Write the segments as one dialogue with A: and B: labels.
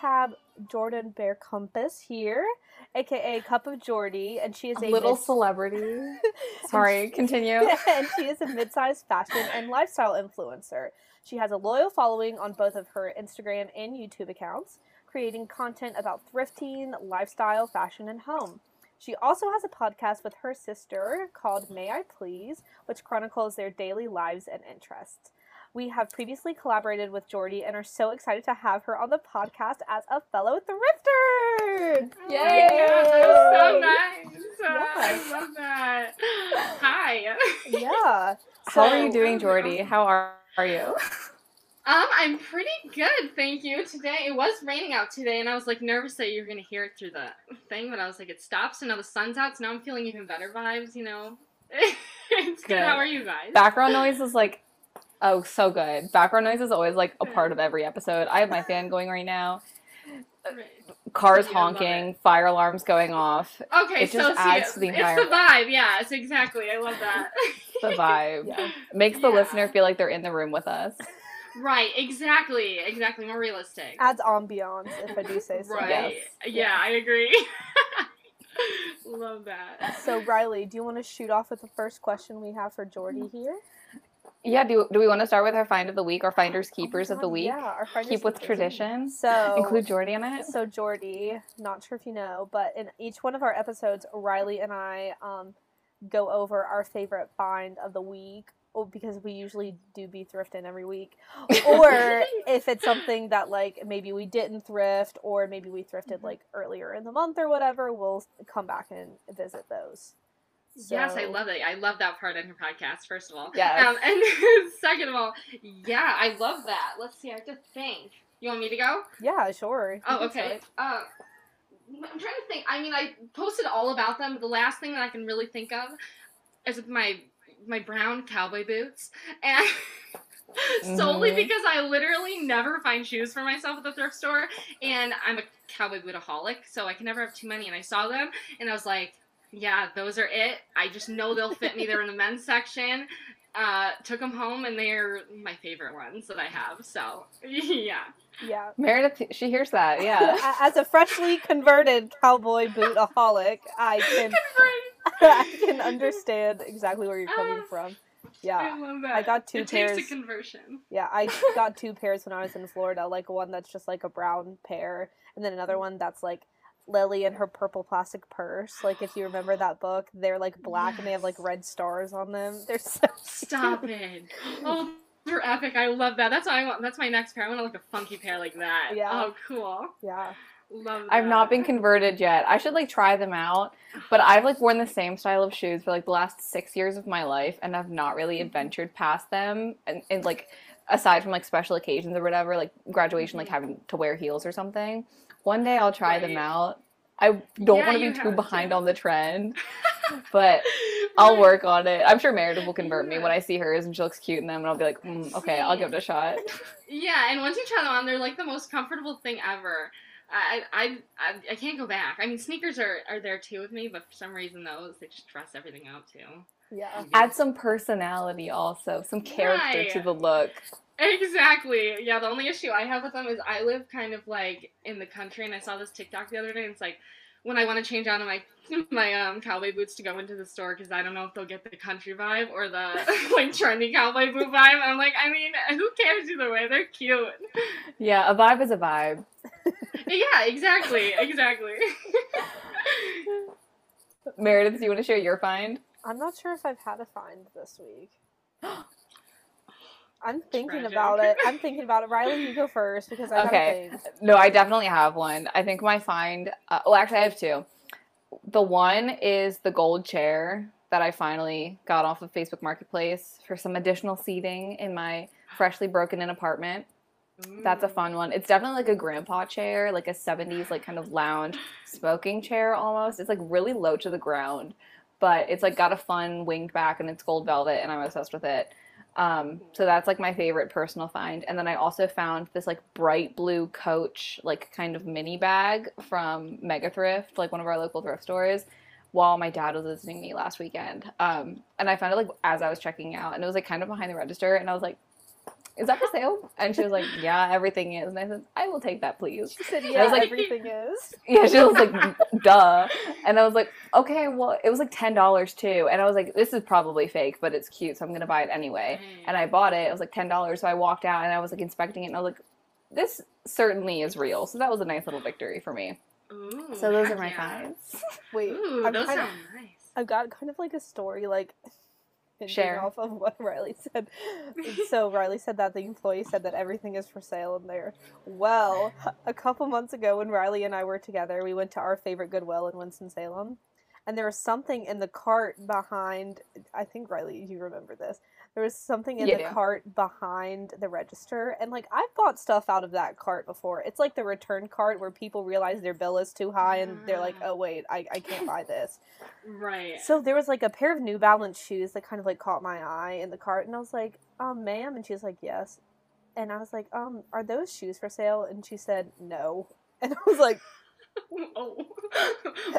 A: have Jordan Berkompas here, aka Cup of Jordy, and she is a
B: little
A: mid-
B: celebrity. Sorry, continue.
A: and she is a mid-sized fashion and lifestyle influencer. She has a loyal following on both of her Instagram and YouTube accounts, creating content about thrifting, lifestyle, fashion, and home. She also has a podcast with her sister called May I Please, which chronicles their daily lives and interests. We have previously collaborated with Jordy and are so excited to have her on the podcast as a fellow thrifter.
C: Oh my God, that was so nice.
A: Yeah.
C: I love that. Hi.
A: Yeah.
B: How are you doing, Jordy? How are, are you?
C: Um, I'm pretty good, thank you. Today it was raining out today, and I was like nervous that you were gonna hear it through the thing, but I was like, it stops, and now the sun's out, so now I'm feeling even better vibes. You know, it's good.
B: Good.
C: How are you guys?
B: Background noise is like, oh, so good. Background noise is always like a part of every episode. I have my fan going right now.
C: Right.
B: Cars
C: Yeah,
B: honking, fire alarms going off.
C: Okay,
B: It just
C: so
B: adds
C: see,
B: to the
C: it's
B: entire-
C: the vibe. Yes, exactly. I love that.
B: The vibe
A: Yeah.
B: makes the
C: Yeah.
B: listener feel like they're in the room with us.
C: right. Exactly. Exactly. More realistic.
A: Adds ambiance, if I do say so.
C: Right.
B: Yes.
C: Yeah, I agree. love that.
A: So Riley, do you want to shoot off with the first question we have for Jordy mm-hmm. here?
B: Yeah, do, do we want to start with our find of the week or finders keepers of the week?
A: Yeah, our finders
B: Keep with tradition.
A: So
B: Include Jordy in it.
A: So Jordy, not sure if you know, but in each one of our episodes, Riley and I um, go over our favorite find of the week. oh, Because we usually do be thrifting every week, or if it's something that like maybe we didn't thrift, or maybe we thrifted like earlier in the month or whatever, we'll come back and visit those.
C: Yes, I love it. I love that part in her podcast, first of all.
B: Yes.
C: Um, and second of all, yeah, I love that. Let's see, I have to think. You want me to go?
A: Yeah, sure.
C: Oh, okay. Uh, I'm trying to think. I mean, I posted all about them, but the last thing that I can really think of is with my my brown cowboy boots, and solely
B: Mhm.
C: because I literally never find shoes for myself at the thrift store, and I'm a cowboy bootaholic, so I can never have too many. And I saw them, and I was like, yeah, those are it. I just know they'll fit me. They're in the men's section. Uh, took them home, and they're my favorite ones that I have. So yeah.
A: Yeah.
B: Meredith, she hears that. Yeah.
A: As a freshly converted cowboy bootaholic, I can I can understand exactly where you're coming
C: Ah.
A: from. Yeah.
C: I love that.
A: I got two
C: it
A: pairs.
C: takes a conversion.
A: Yeah, I got two pairs when I was in Florida, like one that's just like a brown pair, and then another one that's like Lily and her purple plastic purse. Like if you remember that book, they're like black and they have like red stars on them. They're so
C: Stop it. Oh, they're epic. I love that. That's what I want. That's my next pair. I want to like a funky pair like that.
A: Yeah.
C: Oh, cool.
A: Yeah.
C: Love that.
B: I've not been converted yet. I should like try them out. But I've like worn the same style of shoes for like the last six years of my life and I've not really mm-hmm. adventured past them and, and like aside from like special occasions or whatever, like graduation, like mm-hmm. having to wear heels or something. One day I'll try them out. I don't
C: Yeah,
B: want to be too behind
C: to.
B: on the trend, but I'll work on it. I'm sure Meredith will convert me when I see hers and she looks cute in them and I'll be like, mm, okay, I'll give it a shot.
C: Yeah, and once you try them on, they're like the most comfortable thing ever. I I, I, I can't go back. I mean, sneakers are, are there too with me, but for some reason those they just dress everything out too.
A: Yeah.
B: Add some personality also, some character to the look.
C: Exactly. Yeah, the only issue I have with them is I live kind of like in the country, and I saw this TikTok the other day, and it's like when I want to change out of my my um cowboy boots to go into the store because I don't know if they'll get the country vibe or the like trendy cowboy boot vibe. I'm like, I mean, who cares either way? They're cute.
B: Yeah, a vibe is a vibe.
C: yeah, exactly, exactly.
B: Meredith, do you want to share your find?
A: I'm not sure if I've had a find this week. I'm thinking
C: Tragic.
A: about it. I'm thinking about it. Riley, you go first because I
B: Okay.
A: have things.
B: No, I definitely have one. I think my find. Uh, well, actually, I have two. The one is the gold chair that I finally got off of Facebook Marketplace for some additional seating in my freshly broken in apartment. That's a fun one. It's definitely like a grandpa chair, like a 70s like kind of lounge smoking chair almost. It's like really low to the ground, but it's like got a fun winged back and it's gold velvet and I'm obsessed with it. Um, so that's like my favorite personal find. And then I also found this like bright blue coach like kind of mini bag from Mega Thrift, like one of our local thrift stores while my dad was visiting me last weekend. Um, and I found it like as I was checking out and it was like kind of behind the register and I was like "Is that for sale?" And she was like, "Yeah, everything is." And I said, "I will take that, please."
A: She said,
B: I
A: "Yeah,
B: was like-
A: everything is."
B: Yeah, she was like, "Duh," and I was like, "Okay, well, it was like ten dollars too." And I was like, "This is probably fake, but it's cute, so I'm gonna buy it anyway." Mm. And I bought it. It was like ten dollars, so I walked out and I was like inspecting it, and I was like, "This certainly is real." So that was a nice little victory for me.
C: Ooh,
B: So those are my
C: yeah.
B: finds.
A: Wait,
C: Ooh,
A: I'm
C: those
A: kind
C: sound
A: of,
C: nice.
A: I've got kind of like a story, like hinging
B: Share.
A: off of what Riley said. so Riley said that the employee said that everything is for sale in there. Well, a couple months ago when Riley and I were together, we went to our favorite Goodwill in Winston Salem, and there was something in the cart behind. I think Riley, you remember this. There was something in the
B: do.
A: cart behind the register, and like I've bought stuff out of that cart before. It's like the return cart where people realize their bill is too high, and they're like,
C: Ah.
A: "Oh wait, I, I can't buy this."
C: Right.
A: So there was like a pair of New Balance shoes that kind of like caught my eye in the cart, and I was like, "Um, ma'am," and she was like, "Yes," and I was like, "Um, are those shoes for sale?" And she said, "No," and I was like,
C: oh,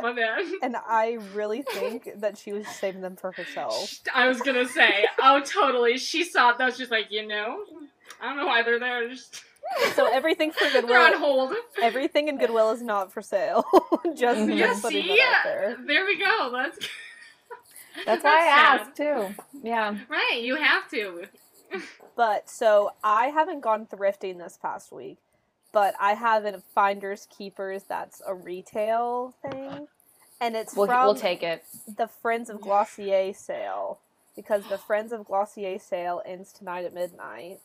C: my bad.
A: and I really think that she was saving them for herself.
C: I was gonna say, oh, totally. She saw those. She's like, you know, I don't know why they're there. Just
A: So everything for
C: they're on
A: Goodwill,
C: hold.
A: everything in Goodwill is not for sale. just,
B: Mhm.
C: Yeah,
A: just
C: see,
A: that out there.
C: there we go. That's
B: That's why I
C: sad.
B: asked too. Yeah.
C: Right, you have to.
A: But so I haven't gone thrifting this past week, but I have a finders keepers that's a retail thing, and it's
B: We'll,
A: from
B: we'll take it.
A: the Friends of Glossier sale because the Friends of Glossier sale ends tonight at midnight.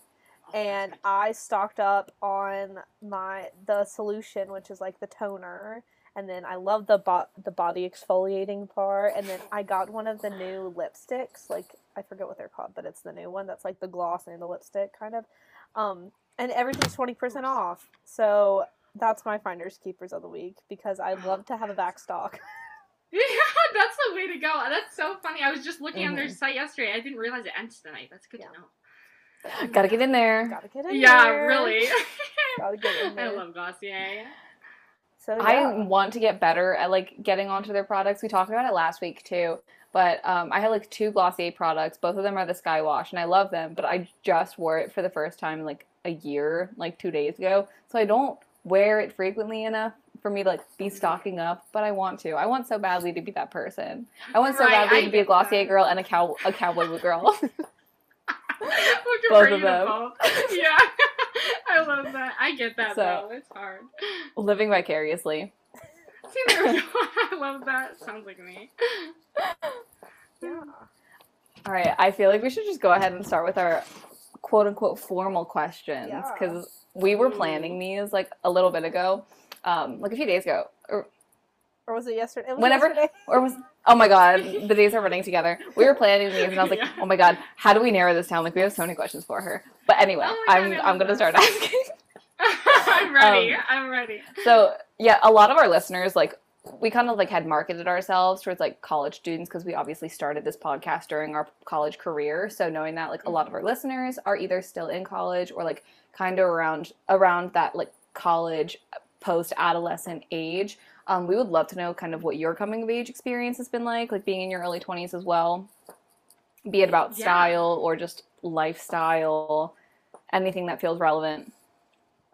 A: And I stocked up on my the solution, which is like the toner, and then I love the bo- the body exfoliating part. And then I got one of the new lipsticks, like I forget what they're called, but it's the new one that's like the gloss and the lipstick kind of. Um, and everything's twenty percent off. So that's my finders keepers of the week because I love to have a back stock.
C: Yeah, that's the way to go. That's so funny. I was just looking on their
B: Mhm.
C: site yesterday. I didn't realize it ends tonight. That's good
A: Yeah.
C: to know.
B: Gotta get in there.
A: Gotta get in there.
C: Yeah,
A: there.
C: really.
A: Gotta get in there.
C: I
A: there.
C: love Glossier.
A: So
B: I want to get better at like getting onto their products. We talked about it last week too. But um, I had like two Glossier products. Both of them are the Sky Wash, and I love them. But I just wore it for the first time in like a year, like two days ago. So I don't wear it frequently enough for me to like be stocking up. But I want to. I want so badly to be that person. I want so
C: Right,
B: badly
C: I
B: to be a Glossier
C: that.
B: girl and a cow a cowboy boot girl. Both of them.
C: Yeah. I love that. I get that
B: So-
C: though. It's hard.
B: Living vicariously.
C: See, there we go. I love that. Sounds like me.
A: Yeah.
B: All right, I feel like we should just go ahead and start with our quote unquote formal questions
A: Yeah.
B: because we were planning these like a little bit ago, um, like a few days ago, or
A: Or was it yesterday? It was
B: Whenever-
A: yesterday.
B: or was oh my god, the days are running together. We were planning these, and I was like,
C: Yeah.
B: oh my god, how do we narrow this down? Like we have so many questions for her. But anyway,
C: Oh God,
B: I'm I'm gonna start asking.
C: I'm ready.
B: Um,
C: I'm ready.
B: So yeah, a lot of our listeners like we kind of like had marketed ourselves towards like college students because we obviously started this podcast during our college career. So knowing that like a lot of our listeners are either still in college or like kind of around around that like college post adolescent age, um, we would love to know kind of what your coming of age experience has been like, like being in your early twenties as well. Be it about
C: Yeah.
B: style or just lifestyle, anything that feels relevant.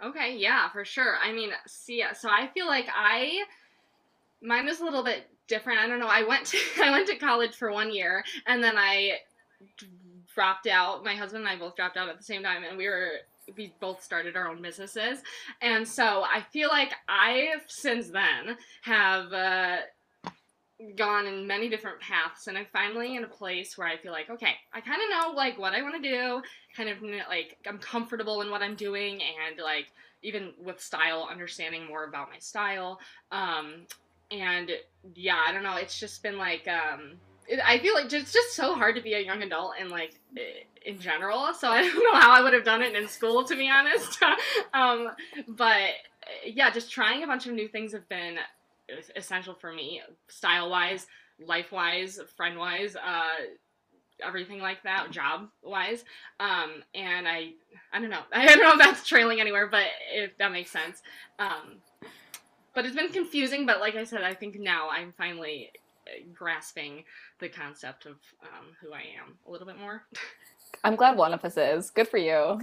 C: Okay, yeah, for sure. I mean, see, so I feel like I mine was a little bit different. I don't know. I went to I went to college for one year and then I dropped out. My husband and I both dropped out at the same time and we were we both started our own businesses. And so I feel like I since then have uh gone in many different paths and I'm finally in a place where I feel like okay, I kind of know like what I want to do, kind of like I'm comfortable in what I'm doing and like even with style understanding more about my style um and yeah i don't know it's just been like um it, i feel like it's just so hard to be a young adult and like in general so i don't know how i would have done it in school to be honest. Um but yeah just trying a bunch of new things have been essential for me style wise life wise friend wise uh everything like that job wise um and i i don't know i don't know if that's trailing anywhere but if that makes sense. Um but it's been confusing but like i said i think now i'm finally uh, grasping the concept of um, who i am a little bit more
B: I'm glad one of us is. Good for you.
C: I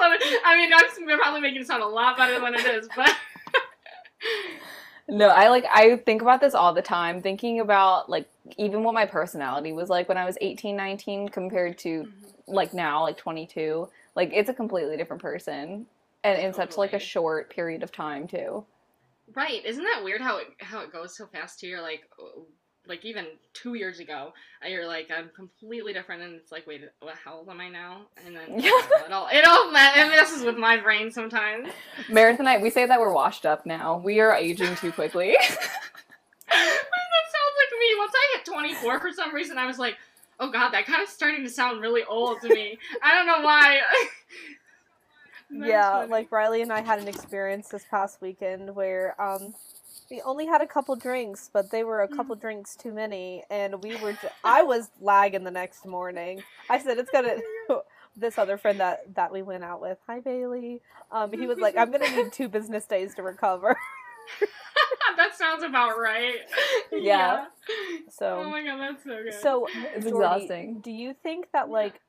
C: love it. I mean, I'm probably making it sound a lot better than it is, but
B: No, I like I think about this all the time, thinking about like even what my personality was like when I was 18, 19 compared to
C: Mm-hmm.
B: like now, like 22. Like it's a completely different person and in such like a short period of time too.
C: right. Isn't that weird how it how it goes so fast too? You're like like even two years ago, uh, you're like I'm completely different, and it's like wait, what? How old am I now? And then
B: Yeah.
C: it all it all it messes with my brain sometimes.
B: Meredith and I, we say that we're washed up now. We are aging too quickly.
C: that sounds like me. Once I hit 24, for some reason, I was like, oh god, that kind of starting to sound really old to me. I don't know why. That's
A: yeah,
C: funny.
A: like Riley and I had an experience this past weekend where um we only had a couple drinks, but they were a couple drinks too many, and we were. J- I was lagging the next morning. I said it's gonna. this other friend that that we went out with, hi Bailey. Um, he was like, I'm gonna need two business days to recover.
C: that sounds about right.
B: Yeah.
A: So.
C: Oh my god, that's so good.
A: So
B: It's
A: Jordy,
B: exhausting.
A: Do you think that like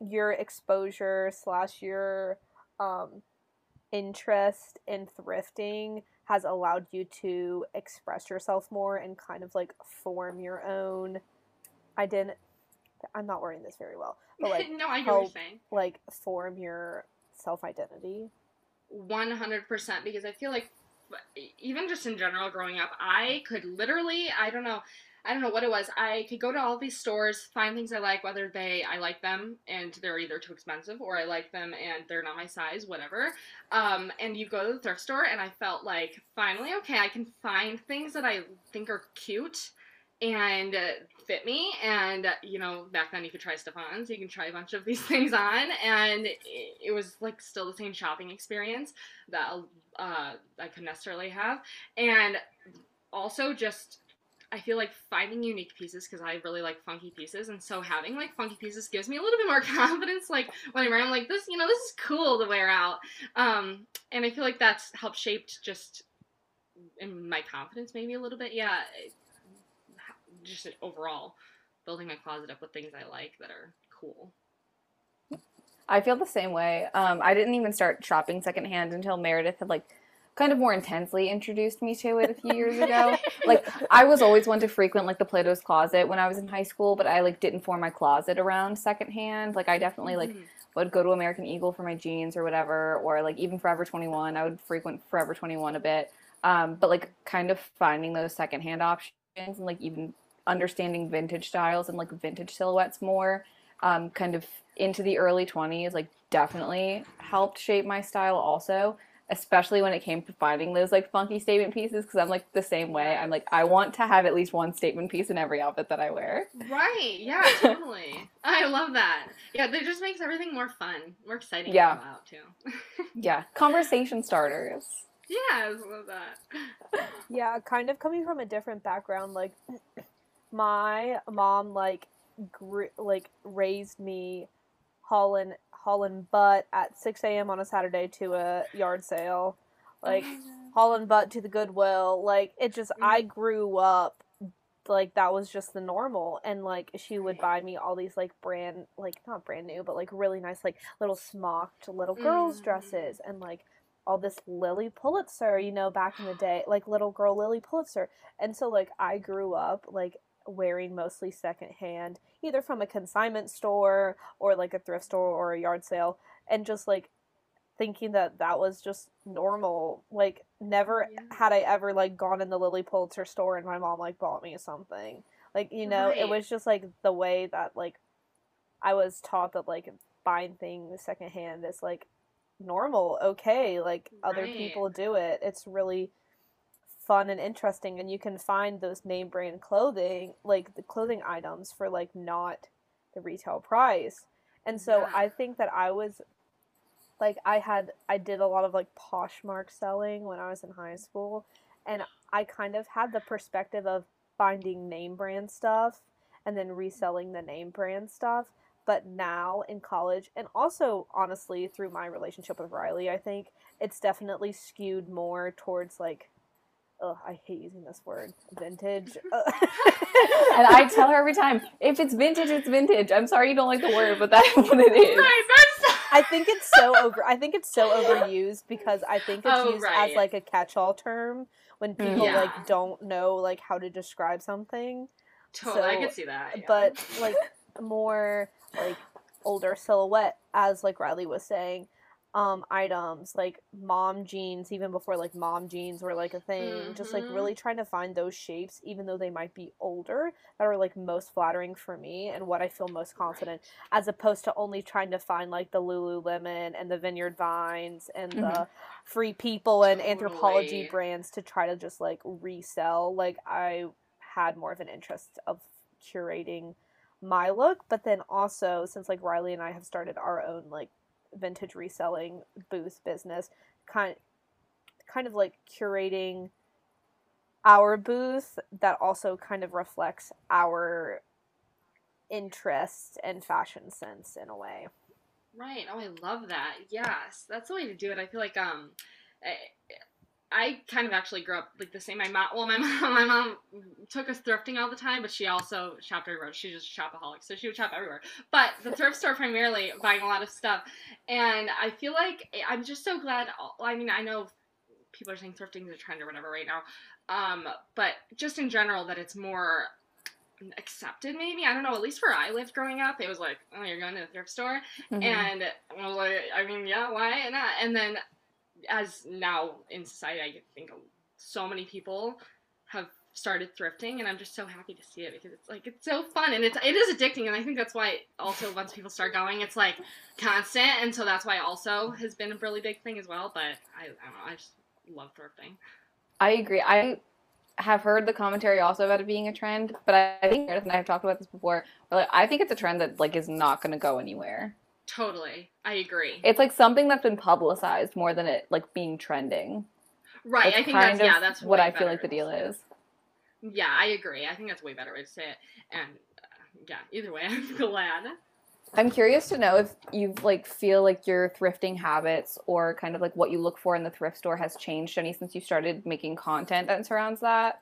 A: your exposure slash your um interest in thrifting has allowed you to express yourself more and kind of like form your own identity? I'm not wording this very well, but like
C: no, I hear what you're
A: help-
C: saying.
A: like form your self identity.
C: 100% because I feel like even just in general growing up, I could literally, I don't know, I don't know what it was. I could go to all these stores, find things I like, whether they I like them and they're either too expensive or I like them and they're not my size, whatever. Um, and you go to the thrift store and I felt like finally, okay, I can find things that I think are cute and uh, fit me. And uh, you know, back then you could try Stefan's, you can try a bunch of these things on, and it, it was like still the same shopping experience that uh, I could necessarily have, and also just. I feel like finding unique pieces because I really like funky pieces, and so having like funky pieces gives me a little bit more confidence. Like when I wear, I'm like this, you know, this is cool to wear out, um, and I feel like that's helped shaped just in my confidence maybe a little bit. Yeah, just overall building my closet up with things I like that are cool.
B: I feel the same way. Um, I didn't even start shopping secondhand until Meredith had like kind of more intensely introduced me to it a few years ago. like I was always one to frequent like the Plato's Closet when I was in high school, but I like didn't form my closet around secondhand. Like I definitely like
C: Mhm.
B: would go to American Eagle for my jeans or whatever, or like even Forever 21. I would frequent Forever 21 a bit. Um, but like kind of finding those secondhand options and like even understanding vintage styles and like vintage silhouettes more, um, kind of into the early 20s, like definitely helped shape my style also. Especially when it came to finding those like funky statement pieces, because I'm like the same way. I'm like, I want to have at least one statement piece in every outfit that I wear.
C: Right. Yeah. Totally. I love that. Yeah. That just makes everything more fun, more exciting
B: Yeah.
C: to out too.
B: Yeah, conversation starters.
C: yeah. I love that.
A: Yeah, kind of coming from a different background. Like, my mom like gr- like raised me hauling hauling butt at six a.m. on a Saturday to a yard sale, like hauling butt to the Goodwill. Like it just I grew up like that was just the normal and like she would buy me all these like brand like not brand new but like really nice like little smocked little girls
C: Mm.
A: dresses and like all this Lilly Pulitzer, you know, back in the day, like little girl Lilly Pulitzer. And so like I grew up like wearing mostly secondhand, either from a consignment store or like a thrift store or a yard sale, and just like thinking that that was just normal. Like never
C: Yeah.
A: had I ever like gone in the Lilly Pulitzer store and my mom like bought me something. Like, you know, it was just like the way that like I was taught that like buying things secondhand is like normal, okay, like other people do it. It's really fun and interesting and you can find those name brand clothing, like the clothing items for like not the retail price. And so
C: Yeah.
A: I think that I was like I had I did a lot of like Poshmark selling when I was in high school and I kind of had the perspective of finding name brand stuff and then reselling the name brand stuff. But now in college, and also honestly through my relationship with Riley, I think it's definitely skewed more towards like ugh, I hate using this word, vintage.
B: And I tell her every time, if it's vintage, it's vintage. I'm sorry you don't like the word, but that's what it is.
A: I think it's so over. I think it's so overused because I think it's
C: Oh,
A: used
C: right.
A: as like a catch-all term when mm. people
C: Yeah.
A: like don't know like how to describe something.
C: totally. I
A: So,
C: could see that. yeah.
A: But like more like older silhouette, as like Riley was saying, um, items like mom jeans, even before like mom jeans were like a thing. Just like
C: Mhm.
A: really trying to find those shapes, even though they might be older, that are like most flattering for me and what I feel most confident, as opposed to only trying to find like the Lululemon and the Vineyard Vines and the Free People and
C: Anthropologie
A: brands to try to just like resell. Like I had more of an interest of curating my look, but then also since like Riley and I have started our own like vintage reselling booth business, kind kind of like curating our booth that also kind of reflects our interest and fashion sense in a way.
C: Right. Oh, I love that. Yes, that's the way to do it. I feel like um, I, kind of actually grew up like the same. My mom, well, my mom, my mom took us thrifting all the time, but she also shopped everywhere. She's just a shopaholic, so she would shop everywhere. But the thrift store primarily, buying a lot of stuff, and I feel like eh, I'm just so glad. I mean, I know people are saying thrifting is a trend or whatever right now, um, but just in general that it's more accepted maybe i don't know at least where i lived growing up it was like oh you're going to the thrift store
B: Mhm.
C: and I was like, I mean, yeah, why not? And then, as now in society, I think so many people have started thrifting, and I'm just so happy to see it because it's like it's so fun and it's it is addicting, and I think that's why also once people start going, it's like constant, and so that's why also has been a really big thing as well. But I, I don't know, I just love thrifting.
B: I agree. I have heard the commentary also about it being a trend, but I think Meredith and I have talked about this before. But like, I think it's a trend that like is not going to go anywhere.
C: Totally, I agree.
B: It's like something that's been publicized more than it like being trending.
C: right,
B: That's
C: I think that's yeah, that's
B: what I feel like the deal is.
C: Yeah, I agree. I think that's a way better way to say it. And uh, yeah, either way, I'm glad.
B: I'm curious to know if you like feel like your thrifting habits or kind of like what you look for in the thrift store has changed any since you started making content that surrounds that.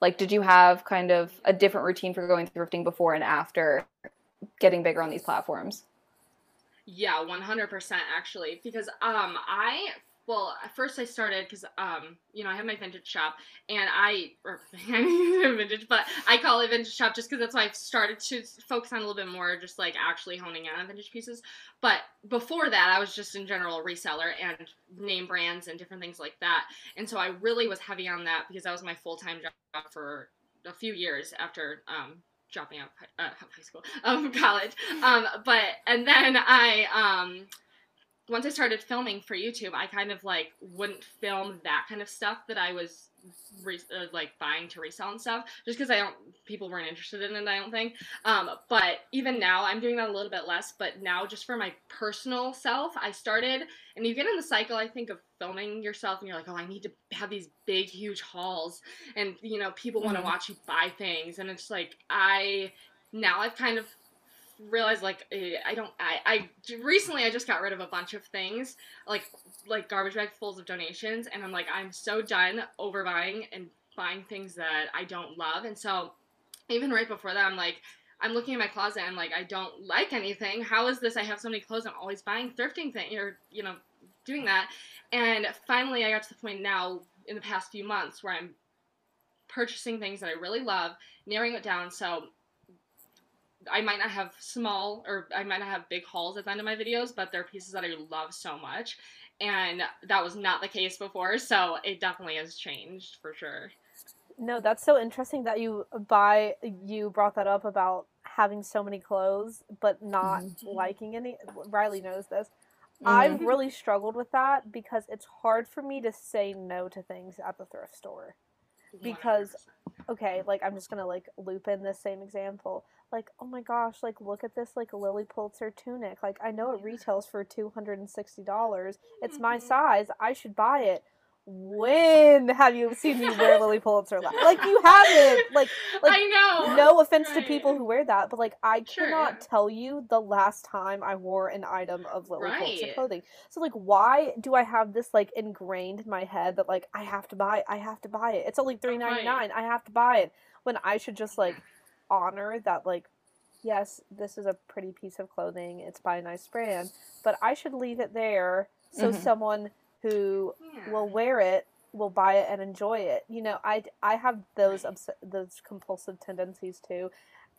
B: Like, did you have kind of a different routine for going thrifting before and after getting bigger on these platforms?
C: Yeah, one hundred percent actually. Because um I well first I started because um you know I have my vintage shop and I or vintage but I call it vintage shop just because that's why I've started to focus on a little bit more just like actually honing in on vintage pieces. But before that I was just in general a reseller and name brands and different things like that. And so I really was heavy on that because that was my full time job for a few years after um dropping out of high, uh, high school, um, college. Um, but and then I um, once I started filming for YouTube, I kind of like wouldn't film that kind of stuff that I was re- uh, like buying to resell and stuff, just because I don't people weren't interested in it. I don't think. Um, but even now, I'm doing that a little bit less. But now, just for my personal self, I started, and you get in the cycle, I think, of filming yourself, and you're like, oh, I need to have these big, huge hauls, and you know, people want to
B: Mhm.
C: watch you buy things, and it's like I now I've kind of realized like eh, I don't I, I recently I just got rid of a bunch of things like like garbage bag fulls of donations and I'm like I'm so done overbuying and buying things that I don't love and so even right before that I'm like I'm looking at my closet and like I don't like anything. How is this? I have so many clothes I'm always buying thrifting thing or you know doing that. And finally I got to the point now in the past few months where I'm purchasing things that I really love narrowing it down. So I might not have small or I might not have big hauls at the end of my videos, but they're pieces that I love so much. And that was not the case before, so it definitely has changed for sure.
A: No, that's so interesting that you buy you brought that up about having so many clothes but not mm-hmm. liking any. Riley knows this. I've mm-hmm. really struggled with that because it's hard for me to say no to things at the thrift store. Because-
C: 100%.
A: Okay, like I'm just gonna like loop in this same example. Like, oh my gosh, like look at this like Lilly Pulitzer tunic. Like I know it retails for two hundred and sixty dollars. It's my
C: Mhm.
A: size. I should buy it. when have you seen me wear Lilly Pulitzer? Like you haven't. Like like,
C: I know.
A: no offense to people who wear that, but like I
C: Sure,
A: cannot tell you the last time I wore an item of Lily Pulitzer clothing. So like why do I have this like ingrained in my head that like I have to buy I have to buy it. It's only three ninety nine. I have to buy it. When I should just like honor that like yes, this is a pretty piece of clothing. It's by a nice brand, but I should leave it there so
B: Mhm.
A: someone who
C: Yeah.
A: will wear it will buy it and enjoy it. You know, I I have those obs- those compulsive tendencies too.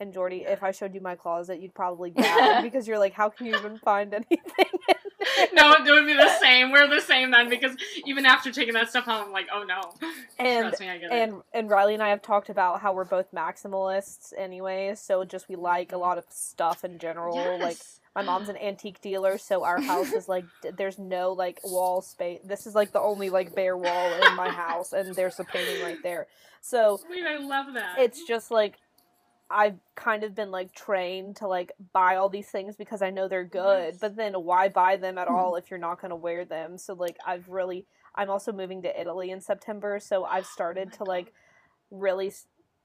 A: And Jordy, if I showed you my closet, you'd probably gag because you're like, how can you even find anything?
C: no, it would be the same. We're the same then because even after taking that stuff home, I'm like, oh no.
A: And
C: me, get it.
A: and and Riley and I have talked about how we're both maximalists anyway, so just we like a lot of stuff in general. Like my mom's an antique dealer, so our house is like there's no like wall space. This is like the only like bare wall in my house, and there's a painting right there. So
C: Sweet, I love that.
A: it's just like I've kind of been like trained to like buy all these things because I know they're good, but then why buy them at mm-hmm. all if you're not going to wear them? So like I've really I'm also moving to Italy in September, so I've oh started
C: my
A: to like really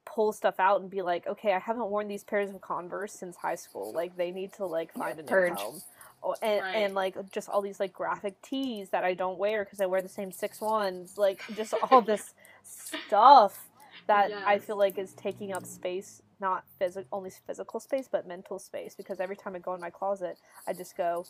A: pull stuff out and be like, okay, I haven't worn these pairs of Converse since high school. Like they need to like find a new
B: Purge.
A: home. Oh, and,
C: Right.
A: and like just all these like graphic tees that I don't wear because I wear the same six ones. Like just all this stuff that I feel like is taking up space, not physical only physical space, but mental space. Because every time I go in my closet, I just go,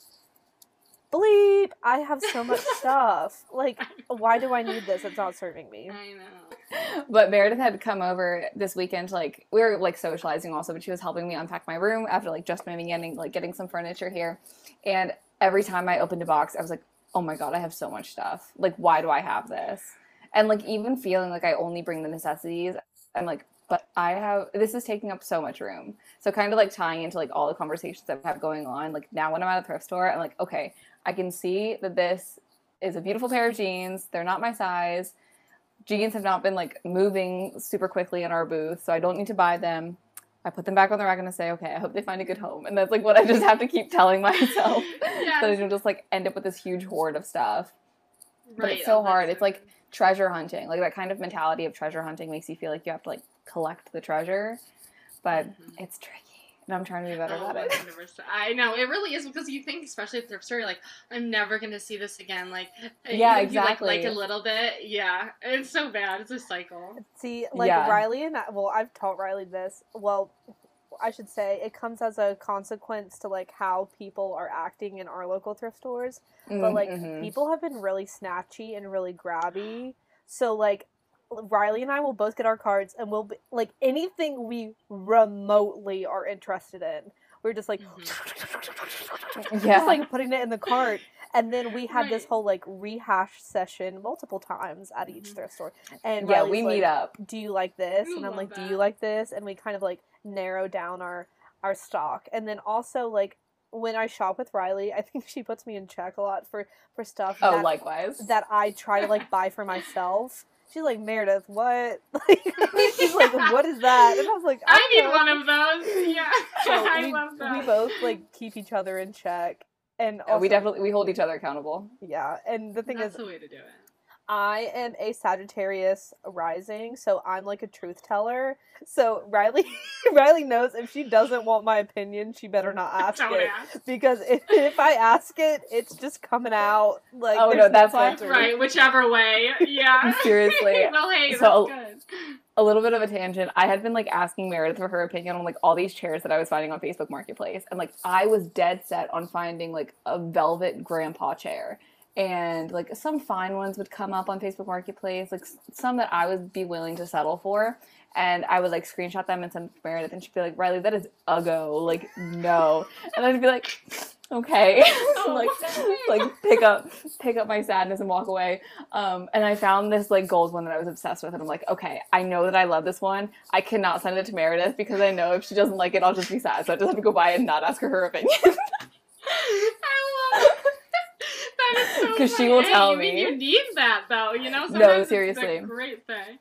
A: bleep! I have so much stuff. Like, why do I need this? It's not serving me.
C: I know.
B: But Meredith had come over this weekend. Like we were like socializing also, but she was helping me unpack my room after like just moving in and like getting some furniture here. And every time I opened a box, I was like, "Oh my god, I have so much stuff. Like, why do I have this?" And like even feeling like I only bring the necessities, I'm like, "But I have this is taking up so much room." So kind of like tying into like all the conversations that we have going on. Like now when I'm at a thrift store, I'm like, okay, I can see that this is a beautiful pair of jeans. They're not my size jeans have not been like moving super quickly in our booth, so I don't need to buy them. I put them back on the rack and I say, okay, I hope they find a good home. And that's like what I just have to keep telling myself. So I
C: Yes.
B: don't just like end up with this huge hoard of stuff. But it's so hard. It's like. Treasure hunting. Like that kind of mentality of treasure hunting makes you feel like you have to like collect the treasure. But
C: Mhm.
B: it's tricky. And I'm trying to be better
C: Oh,
B: about it.
C: 100%. I know it really is because you think, especially at thrift store, you're like I'm never gonna see this again. Like,
B: Yeah,
C: even if you, like,
B: exactly.
C: Like, a little bit, yeah. It's so bad. It's a cycle.
A: See, like
B: Yeah.
A: Riley and I, well, I've taught Riley this. Well, I should say it comes as a consequence to like how people are acting in our local thrift stores. But like
B: Mhm.
A: people have been really snatchy and really grabby. So like Riley and I will both get our cards and we'll be like anything we remotely are interested in. We're just like
C: Mm-hmm.
B: Yeah.
A: just like putting it in the cart. And then we had this whole like rehash session multiple times at each
C: Mhm.
A: thrift store. And
B: yeah,
A: Riley's
B: we meet
A: like,
B: up.
A: do you like this?
C: Ooh,
A: And I'm
C: love
A: like, do you like this? And we kind of like narrow down our our stock. And then also like when I shop with Riley, I think she puts me in check a lot for for stuff
B: Oh,
A: that,
B: likewise.
A: that I try to like buy for myself. She's like, Meredith, what? Like, she's like, what is that? And I was like, I,
C: I need
A: know.
C: one of those. Yeah,
A: So
C: I
A: we,
C: love that.
A: we both like keep each other in check. And
B: Yeah, we definitely we hold each other accountable.
A: yeah. And the thing
C: That's
A: is,
C: the way to do it.
A: I am a Sagittarius rising, so I'm like a truth teller. So Riley, Riley knows if she doesn't want my opinion, she better not ask
C: Don't
A: it
C: ask.
A: because if, if I ask it, it's just coming out like.
B: Oh, no,
A: there's
B: that's why-
C: Right, whichever way. Yeah.
B: Seriously.
C: well, hey,
B: So-
C: that's good.
B: A little bit of a tangent. I had been like asking Meredith for her opinion on like all these chairs that I was finding on Facebook Marketplace, and like I was dead set on finding like a velvet grandpa chair, and like some fine ones would come up on Facebook Marketplace, like some that I would be willing to settle for, and I would like screenshot them and send them to Meredith, and she'd be like, "Riley, that is uggo, like no," and I'd be like. Okay,
C: Oh,
B: like, like pick up, pick up my sadness and walk away. Um, and I found this like gold one that I was obsessed with, and I'm like, okay, I know that I love this one. I cannot send it to Meredith because I know if she doesn't like it, I'll just be sad. So I just have to go buy it and not ask her her opinion.
C: I love it. That is so
B: she will tell
C: you mean
B: me.
C: You need that though, you know.
B: No,
C: Sometimes it's
B: seriously.
C: a great thing.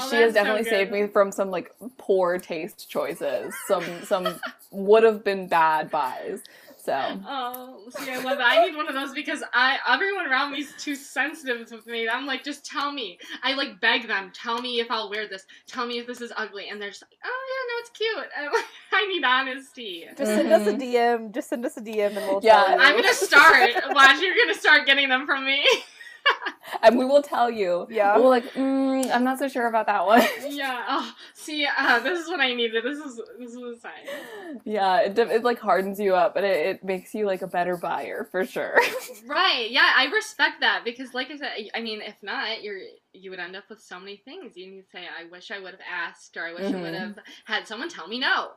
C: Oh,
B: she has
C: that's so
B: definitely saved me from some like poor taste choices, some some would have been bad buys. So
C: Oh, see, I love that. I need one of those because I everyone around me is too sensitive with me. I'm like, just tell me. I like beg them, tell me if I'll wear this. Tell me if this is ugly, and they're just like, oh yeah, no, it's cute. I'm like, I need honesty.
A: Just send us a.
B: Mm-hmm.
A: DM. Just send us a DM and we'll
B: Yeah,
A: tell you.
C: I'm gonna start. Watch, you're gonna start getting them from me.
B: and we will tell you.
A: Yeah.
B: We're like, mm, I'm not so sure about that one.
C: yeah. Oh, see, uh, this is what I needed. This is this is a sign.
B: yeah, it, de- it like hardens you up but it, it makes you like a better buyer for sure.
C: Right. Yeah, I respect that because, like I said, I mean, if not, you're you would end up with so many things. You need to say, "I wish I would have asked," or "I wish I
B: Mhm.
C: would have had someone tell me no."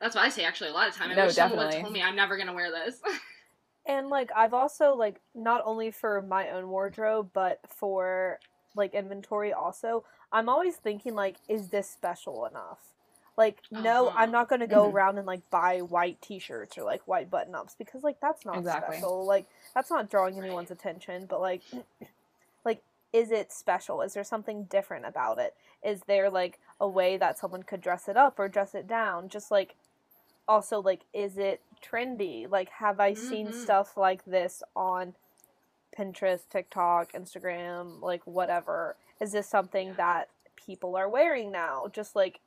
C: That's what I say. Actually, a lot of time. I
B: No,
C: wish someone would have told me I'm never gonna wear this.
A: And like I've also like not only for my own wardrobe, but for like inventory also, I'm always thinking like, is this special enough? Like, no,
C: Uh-huh.
A: I'm not gonna go
B: Mhm.
A: around and like buy white t-shirts or like white button ups because like that's not
B: Exactly.
A: special. Like that's not drawing anyone's attention, but like like is it special? Is there something different about it? Is there like a way that someone could dress it up or dress it down? Just like also like is it trendy? Like have I seen
C: Mhm.
A: stuff like this on Pinterest, TikTok, Instagram, like whatever? Is this something
C: Yeah.
A: that people are wearing now? Just like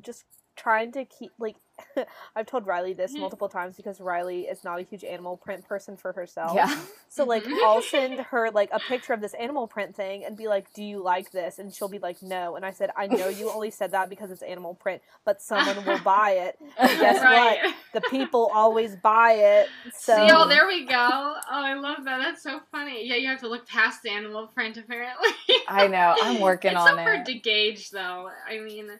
A: just trying to keep like I've told Riley this
C: Mhm.
A: multiple times because Riley is not a huge animal print person for herself.
B: yeah.
A: So like
C: Mhm.
A: I'll send her like a picture of this animal print thing and be like, "Do you like this?" And she'll be like, "No." And I said, "I know you only said that because it's animal print, but someone will buy it. Guess
C: right.
A: what? The people always buy it." So
C: See, oh, there we go. Oh, I love that. That's so funny. Yeah, you have to look past the animal print, apparently.
B: I know. I'm working
C: it's
B: on
C: so
B: it.
C: hard to gauge, though. I mean,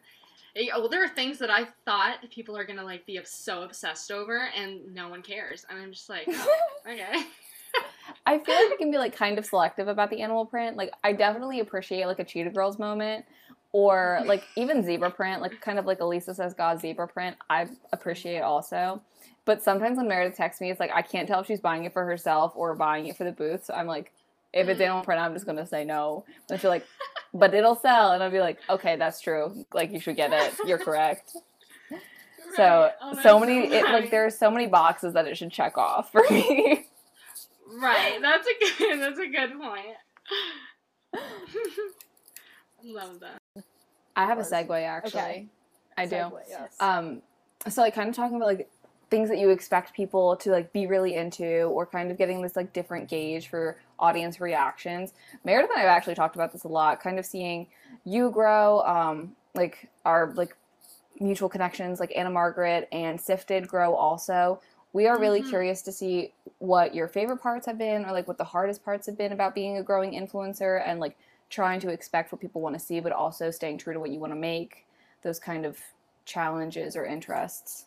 C: Oh, well, there are things that I thought people are gonna like be so obsessed over, and no one cares, and I'm just like, oh, okay.
B: I feel like I can be like kind of selective about the animal print. Like I definitely appreciate like a cheetah girls moment or like even zebra print, like kind of like Elisa says God zebra print. I appreciate also. But sometimes when Meredith texts me, it's like I can't tell if she's buying it for herself or buying it for the booth. So I'm like, if it's animal print, I'm just gonna say no. And she's like, but it'll sell, and I'll be like, okay, that's true. Like you should get it. You're correct. So
C: Oh,
B: so many, it, like there are so many boxes that it should check off for me.
C: Right. That's a good. That's a good point. Love that.
B: I have a segue actually.
A: Okay.
B: I do.
A: Yes.
B: Um, so like kind of talking about like things that you expect people to like be really into, or kind of getting this like different gauge for audience reactions. Meredith and I have actually talked about this a lot. Kind of seeing you grow, um, like our like mutual connections, like Anna Margaret and Sifted grow also. We are really
C: Mhm.
B: curious to see what your favorite parts have been, or like what the hardest parts have been about being a growing influencer, and like trying to expect what people want to see, but also staying true to what you want to make. Those kind of challenges or interests.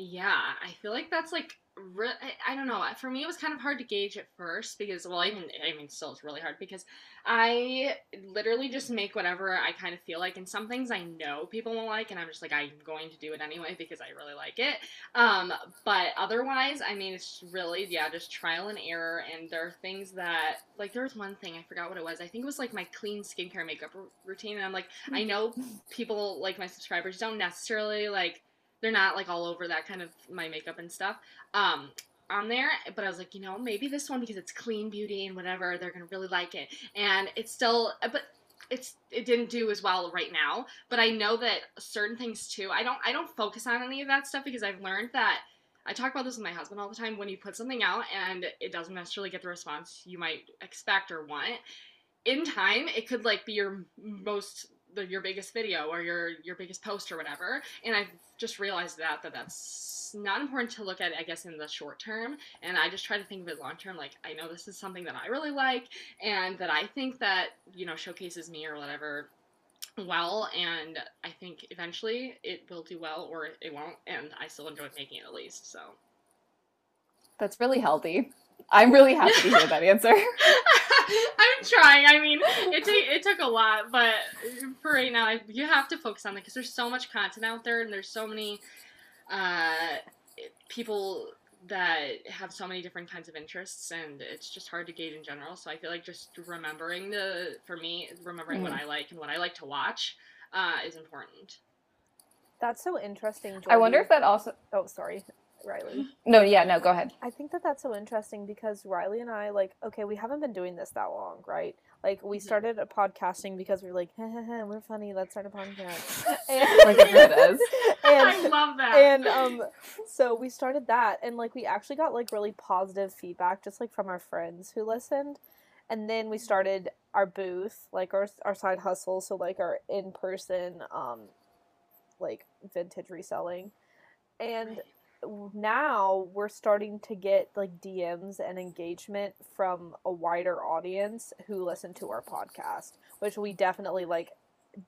C: Yeah, I feel like that's like re- I, I don't know. For me, it was kind of hard to gauge at first because, well, even I mean, still it's really hard because I literally just make whatever I kind of feel like, and some things I know people won't like, and I'm just like I'm going to do it anyway because I really like it. Um, but otherwise, I mean, it's really yeah, just trial and error, and there are things that like there was one thing I forgot what it was. I think it was like my clean skincare makeup r- routine, and I'm like I know people like my subscribers don't necessarily like they're not like all over that kind of my makeup and stuff um on there but i was like you know maybe this one because it's clean beauty and whatever they're gonna really like it and it's still but it's it didn't do as well right now but i know that certain things too i don't i don't focus on any of that stuff because i've learned that I talk about this with my husband all the time. When you put something out and it doesn't necessarily get the response you might expect or want, in time it could like be your most the, your biggest video or your your biggest post or whatever. And i've just realized that that that's not important to look at i guess in the short term. And i just try to think of it long term like i know this is something that i really like and that i think that you know showcases me or whatever well. And i think eventually it will do well or it won't. And i still enjoy making it at least so.
B: That's really healthy. I'm really happy to hear that answer.
C: I'm trying. I mean, it ta- it took a lot, but for right now, I, you have to focus on it because there's so much content out there, and there's so many uh, people that have so many different kinds of interests, and it's just hard to gauge in general. So I feel like just remembering the, for me, remembering what I like and what I like to watch uh, is important.
A: That's so interesting.
B: I wonder if that also
A: Oh, sorry. Riley.
B: No, yeah, no, go ahead.
A: I think that that's so interesting because Riley and I, like, okay, we haven't been doing this that long, right? Like, we
C: Mhm.
A: started a podcasting because we are like, we're funny, let's start a podcast.
B: Like everyone does.
C: I love that.
A: and um, so we started that, and like, we actually got like really positive feedback just like from our friends who listened. And then we started our booth, like our our side hustle, so like our in person, um, like vintage reselling, and. Now we're starting to get like DMs and engagement from a wider audience who listen to our podcast, which we definitely like.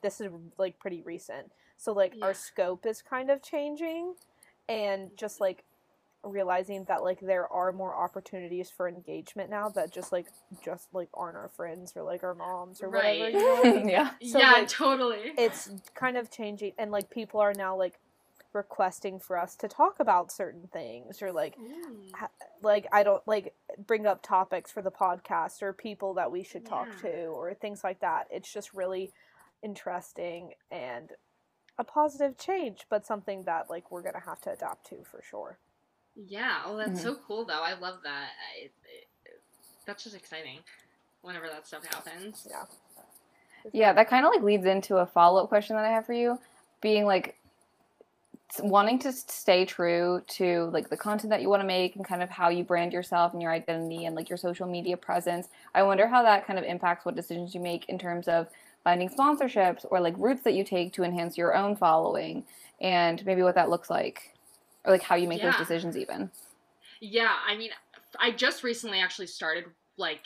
A: This is like pretty recent, so like
C: Yeah.
A: our scope is kind of changing, and just like realizing that like there are more opportunities for engagement now that just like just like aren't our friends or like our moms or whatever.
C: Right.
A: You know?
B: yeah.
A: So,
C: yeah,
A: like,
C: totally.
A: it's kind of changing and like people are now like requesting for us to talk about certain things or like
C: Ooh.
A: ha- like I don't like bring up topics for the podcast or people that we should talk to or things like that. It's just really interesting and a positive change, but something that like we're gonna have to adapt to for sure.
C: Yeah. Oh, that's
B: Mhm.
C: so cool, though. I love that. I, it, it, that's just exciting. Whenever that stuff happens.
A: Yeah.
B: Yeah, that kind of like leads into a follow up question that I have for you, being like s- wanting to stay true to like the content that you want to make and kind of how you brand yourself and your identity and like your social media presence. I wonder how that kind of impacts what decisions you make in terms of finding sponsorships or like routes that you take to enhance your own following and maybe what that looks like or like how you make those decisions even.
C: Yeah, I mean, I just recently actually started like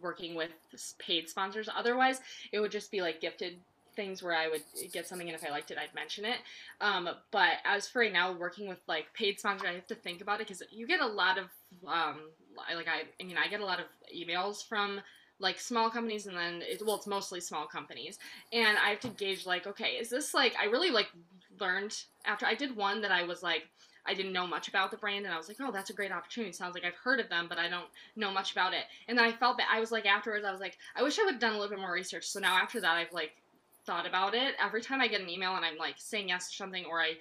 C: working with paid sponsors. Otherwise, it would just be like gifted things where I would get something and if I liked it, I'd mention it. Um, but as for right now, working with like paid sponsors, I have to think about it because you get a lot of um, like I, I mean, I get a lot of emails from like small companies and then it, well it's mostly small companies and i have to gauge like okay is this like i really like learned after i did one that i was like I didn't know much about the brand, and I was like, "Oh, that's a great opportunity." Sounds like I've heard of them, but I don't know much about it. And then I felt that I was like, afterwards, I was like, "I wish I would have done a little bit more research." So now after that, I've like thought about it. Every time I get an email and I'm like saying yes to something, or I,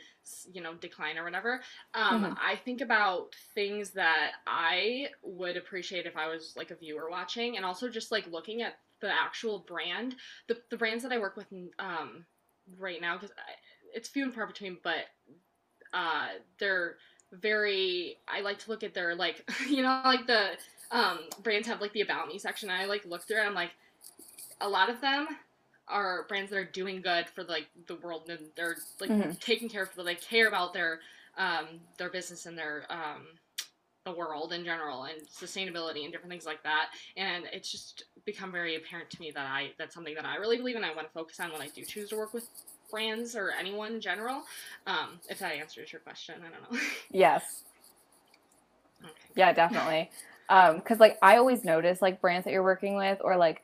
C: you know, decline or whatever, um,
B: Mhm.
C: I think about things that I would appreciate if I was like a viewer watching, and also just like looking at the actual brand, the the brands that I work with, um, right now because it's few and far between, but uh, they're very. I like to look at their like, you know, like the um, brands have like the about me section. And I like look through it. I'm like, a lot of them are brands that are doing good for like the world and they're like
B: Mhm.
C: taking care of people. They care about their um, their business and their um, the world in general and sustainability and different things like that. And it's just become very apparent to me that I that's something that I really believe and I want to focus on when I do choose to work with brands or anyone in general. Um, if that answers your question, I don't know.
B: Yes.
C: okay.
B: Yeah, definitely. Um, cause like I always notice like brands that you're working with or like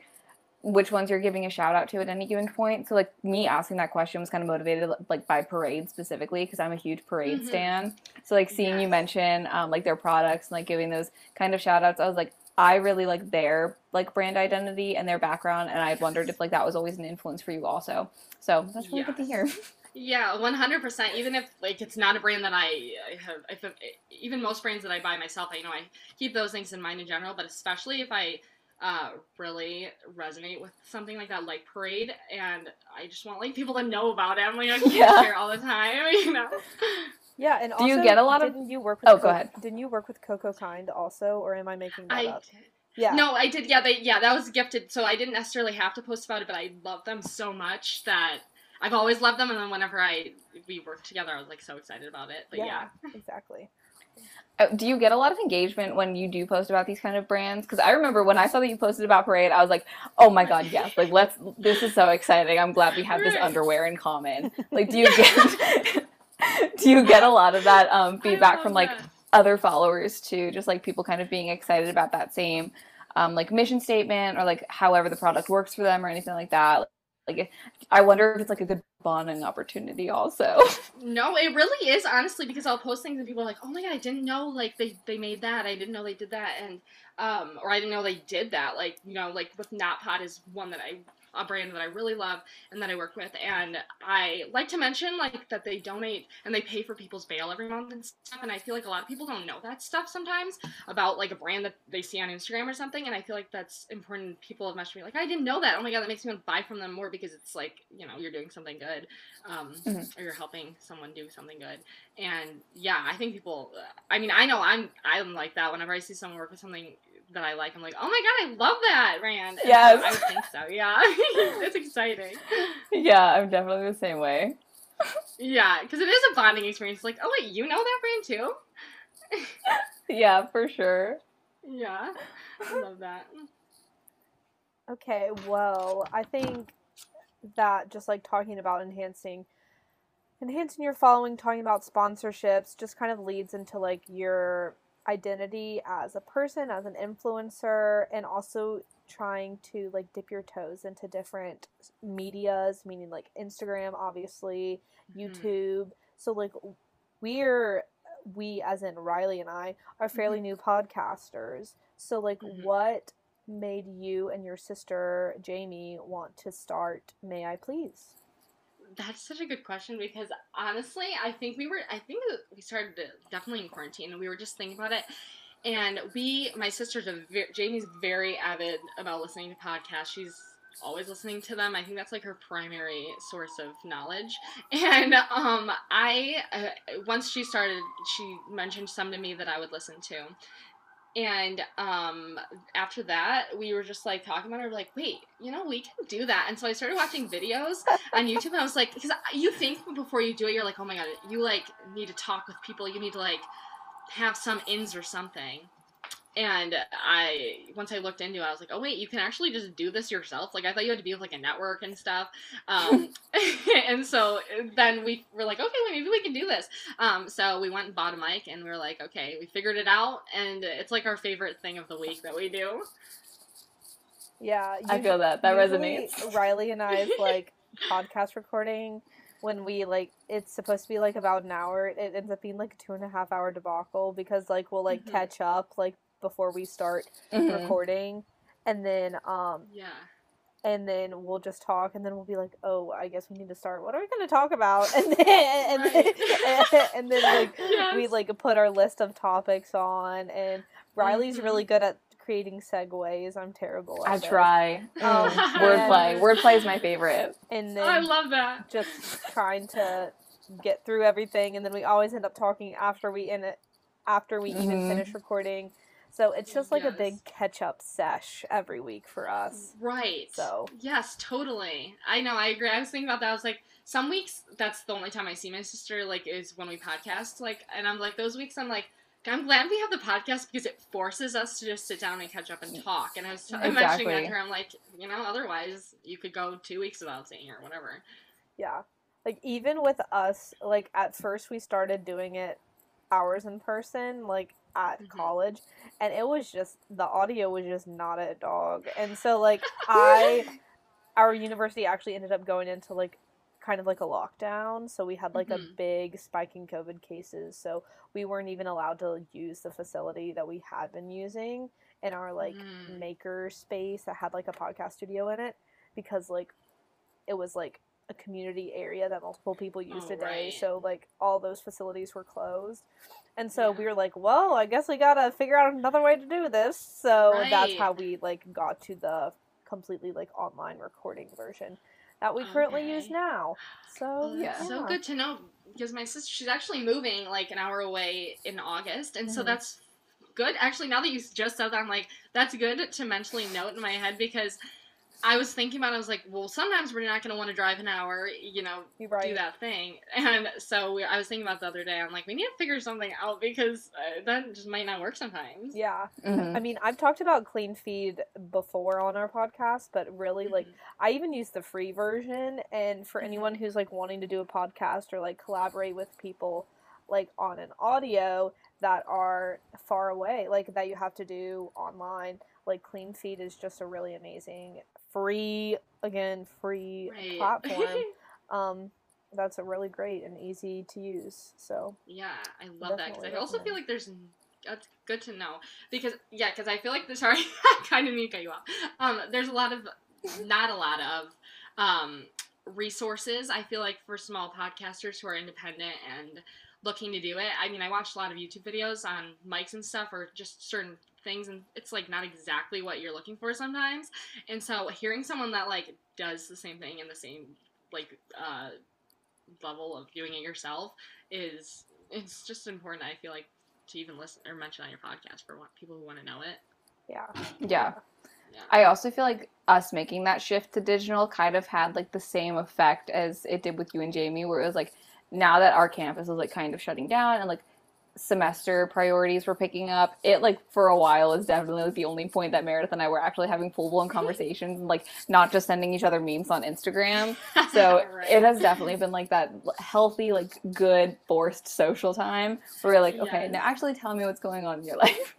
B: which ones you're giving a shout out to at any given point. So like me asking that question was kind of motivated like by Parade specifically because I'm a huge Parade
C: Mhm.
B: stan. So like seeing you mention um, like their products and like giving those kind of shout outs, I was like I really like their like brand identity and their background and I wondered if like that was always an influence for you also. So that's really good to hear.
C: Yeah, one hundred percent. Even if like it's not a brand that I, I have, if even most brands that I buy myself, I you know I keep those things in mind in general. But especially if I uh, really resonate with something like that, like Parade, and I just want like people to know about it. I'm like I can't
B: Yeah.
C: share all the time, you know.
A: Yeah, and
B: Do you get a lot of-
A: Didn't you work with?
B: Oh, go ahead.
A: Didn't you work with CocoKind also, or am I making that
C: I
A: up? Yeah.
C: no, I did. Yeah, they yeah that was gifted, so I didn't necessarily have to post about it, but I love them so much that. I've always loved them, and then whenever I we worked together, I was like so excited about it. But yeah,
A: exactly.
B: Uh, Do you get a lot of engagement when you do post about these kind of brands? Because I remember when I saw that you posted about Parade, I was like, "Oh my god, yes! Like, let's. This is so exciting. I'm glad we have this underwear in common." Like, do you get do you get a lot of that um, feedback from like
C: that.
B: other followers too? Just like people kind of being excited about that same um, like mission statement or like however the product works for them or anything like that. Like, I wonder if it's like a good bonding opportunity also.
C: No, it really is honestly because I'll post things and people are like, "Oh my god, I didn't know like they they made that. I didn't know they did that." And um or I didn't know they did that. Like, you know, like with Not Pot is one that I a brand that I really love and that I work with. And I like to mention like that they donate and they pay for people's bail every month and stuff. And I feel like a lot of people don't know that stuff sometimes about like a brand that they see on Instagram or something. And I feel like that's important. People have messaged me like, I didn't know that. Oh my god, that makes me want to buy from them more because it's like you know you're doing something good, um,
B: Mhm.
C: or you're helping someone do something good. And yeah, I think people. I mean, I know I'm I'm like that. Whenever I see someone work with something that I like, I'm like, oh my god, I love that Rand. And
B: Yes.
C: I think so. Yeah, it's exciting.
B: Yeah, I'm definitely the same way.
C: Yeah, because it is a bonding experience. Like, oh wait, you know that brand too?
B: Yeah, for sure.
C: Yeah, I love that.
A: Okay, well, I think that just like talking about enhancing enhancing your following, talking about sponsorships just kind of leads into like your identity as a person, as an influencer, and also trying to like dip your toes into different medias, meaning like Instagram, obviously,
C: Mhm.
A: YouTube. So like we're we as in Riley and I are fairly new podcasters. So like
C: Mhm.
A: what made you and your sister Jamie want to start May I Please?
C: That's such a good question because honestly, I think we were, I think we started definitely in quarantine and we were just thinking about it. And we, my sister's a, Jamie's very avid about listening to podcasts. She's always listening to them. I think that's like her primary source of knowledge. And um, I, uh, once she started, she mentioned some to me that I would listen to. And um, after that, we were just like talking about it. We're like, wait, you know, we can do that. And so I started watching videos on YouTube, and I was like, because you think before you do it, you're like, oh my god, you like need to talk with people. You need to like have some ins or something. And I once I looked into it, I was like, oh wait, you can actually just do this yourself. Like I thought you had to be with like a network and stuff. Um, and so then we were like, okay, well, maybe we can do this. Um, so we went and bought a mic, and we were like, okay, we figured it out, and it's like our favorite thing of the week that we do.
A: Yeah,
B: I feel that. That resonates.
A: Riley and I's like podcast recording when we like it's supposed to be like about an hour. It ends up being like a two and a half hour debacle because like we'll like
C: Mhm.
A: catch up like before we start
B: Mhm.
A: recording, and then um
C: Yeah.
A: and then we'll just talk and then we'll be like oh i guess we need to start what are we going to talk about and then and, then, and then like we like put our list of topics on and riley's
C: Mhm.
A: really good at creating segues i'm terrible at
B: I
A: those.
B: try.
A: Um,
B: Wordplay. Wordplay is my favorite.
A: and
C: Oh, I love that.
A: just trying to get through everything and then we always end up talking after we in it after we even
B: Mhm.
A: finish recording so it's just like a big catch up sesh every week for us
C: Right.
A: So.
C: Yes, totally. I know. I agree. I was thinking about that. I was like, some weeks that's the only time I see my sister. Like, is when we podcast. Like, and I'm like, those weeks I'm like. I'm glad we have the podcast because it forces us to just sit down and catch up and mm. talk. And I was t- mentioning that to her. I'm like, you know, otherwise you could go two weeks without seeing her, whatever.
A: Yeah. Like even with us, like at first we started doing it hours in person, like at
C: Mhm.
A: college, and it was just the audio was just not a dog. And so like I our university actually ended up going into like kind of like a lockdown, so we had like a
C: Mhm.
A: big spike in COVID cases, so we weren't even allowed to use the facility that we had been using in our like
C: Mm.
A: maker space that had like a podcast studio in it because like it was like a community area that multiple people use
C: Oh,
A: a day
C: right.
A: so like all those facilities were closed and so
C: Yeah.
A: we were like well i guess we gotta figure out another way to do this so that's how we like got to the completely like online recording version that we currently use now so
C: Well,
B: yeah.
C: so good to know because my sister she's actually moving like an hour away in August, and so
A: Mhm.
C: that's good. Actually, now that you just said that, I'm like, that's good to mentally note in my head because I was thinking about. it, I was like, well, sometimes we're not going to want to drive an hour, you know,
A: right
C: do that thing, and so we, I was thinking about the other day. I'm like, we need to figure something out because uh, that just might not work sometimes.
A: yeah
B: Mhm.
A: i mean i've talked about CleanFeed before on our podcast but really like
C: Mhm.
A: I even use the free version, and for
C: Mhm.
A: anyone who's like wanting to do a podcast or like collaborate with people like on an audio that are far away, like that you have to do online, like CleanFeed is just a really amazing free again free
C: Right.
A: platform. um, that's a really great and easy to use. So
C: Yeah, I love that because I also feel like there's that's good to know because yeah, because I feel like the sorry, I kind of need to cut you off. Um, there's a lot of not a lot of um, resources. I feel like for small podcasters who are independent and looking to do it. I mean, I watched a lot of YouTube videos on mics and stuff, or just certain things, and it's like not exactly what you're looking for sometimes. And so, hearing someone that like does the same thing in the same like uh, level of doing it yourself is it's just important. I feel like to even listen or mention on your podcast for people who want to know it.
A: Yeah.
B: Yeah.
C: Yeah.
B: I also feel like us making that shift to digital kind of had like the same effect as it did with you and Jamie, where it was like now that our campus is like kind of shutting down and like semester priorities were picking up, it like for a while is definitely like the only point that Meredith and I were actually having full blown conversations and like not just sending each other memes on Instagram. So
C: Right.
B: it has definitely been like that healthy, like good forced social time where we're like, okay, now actually tell me what's going on in your life.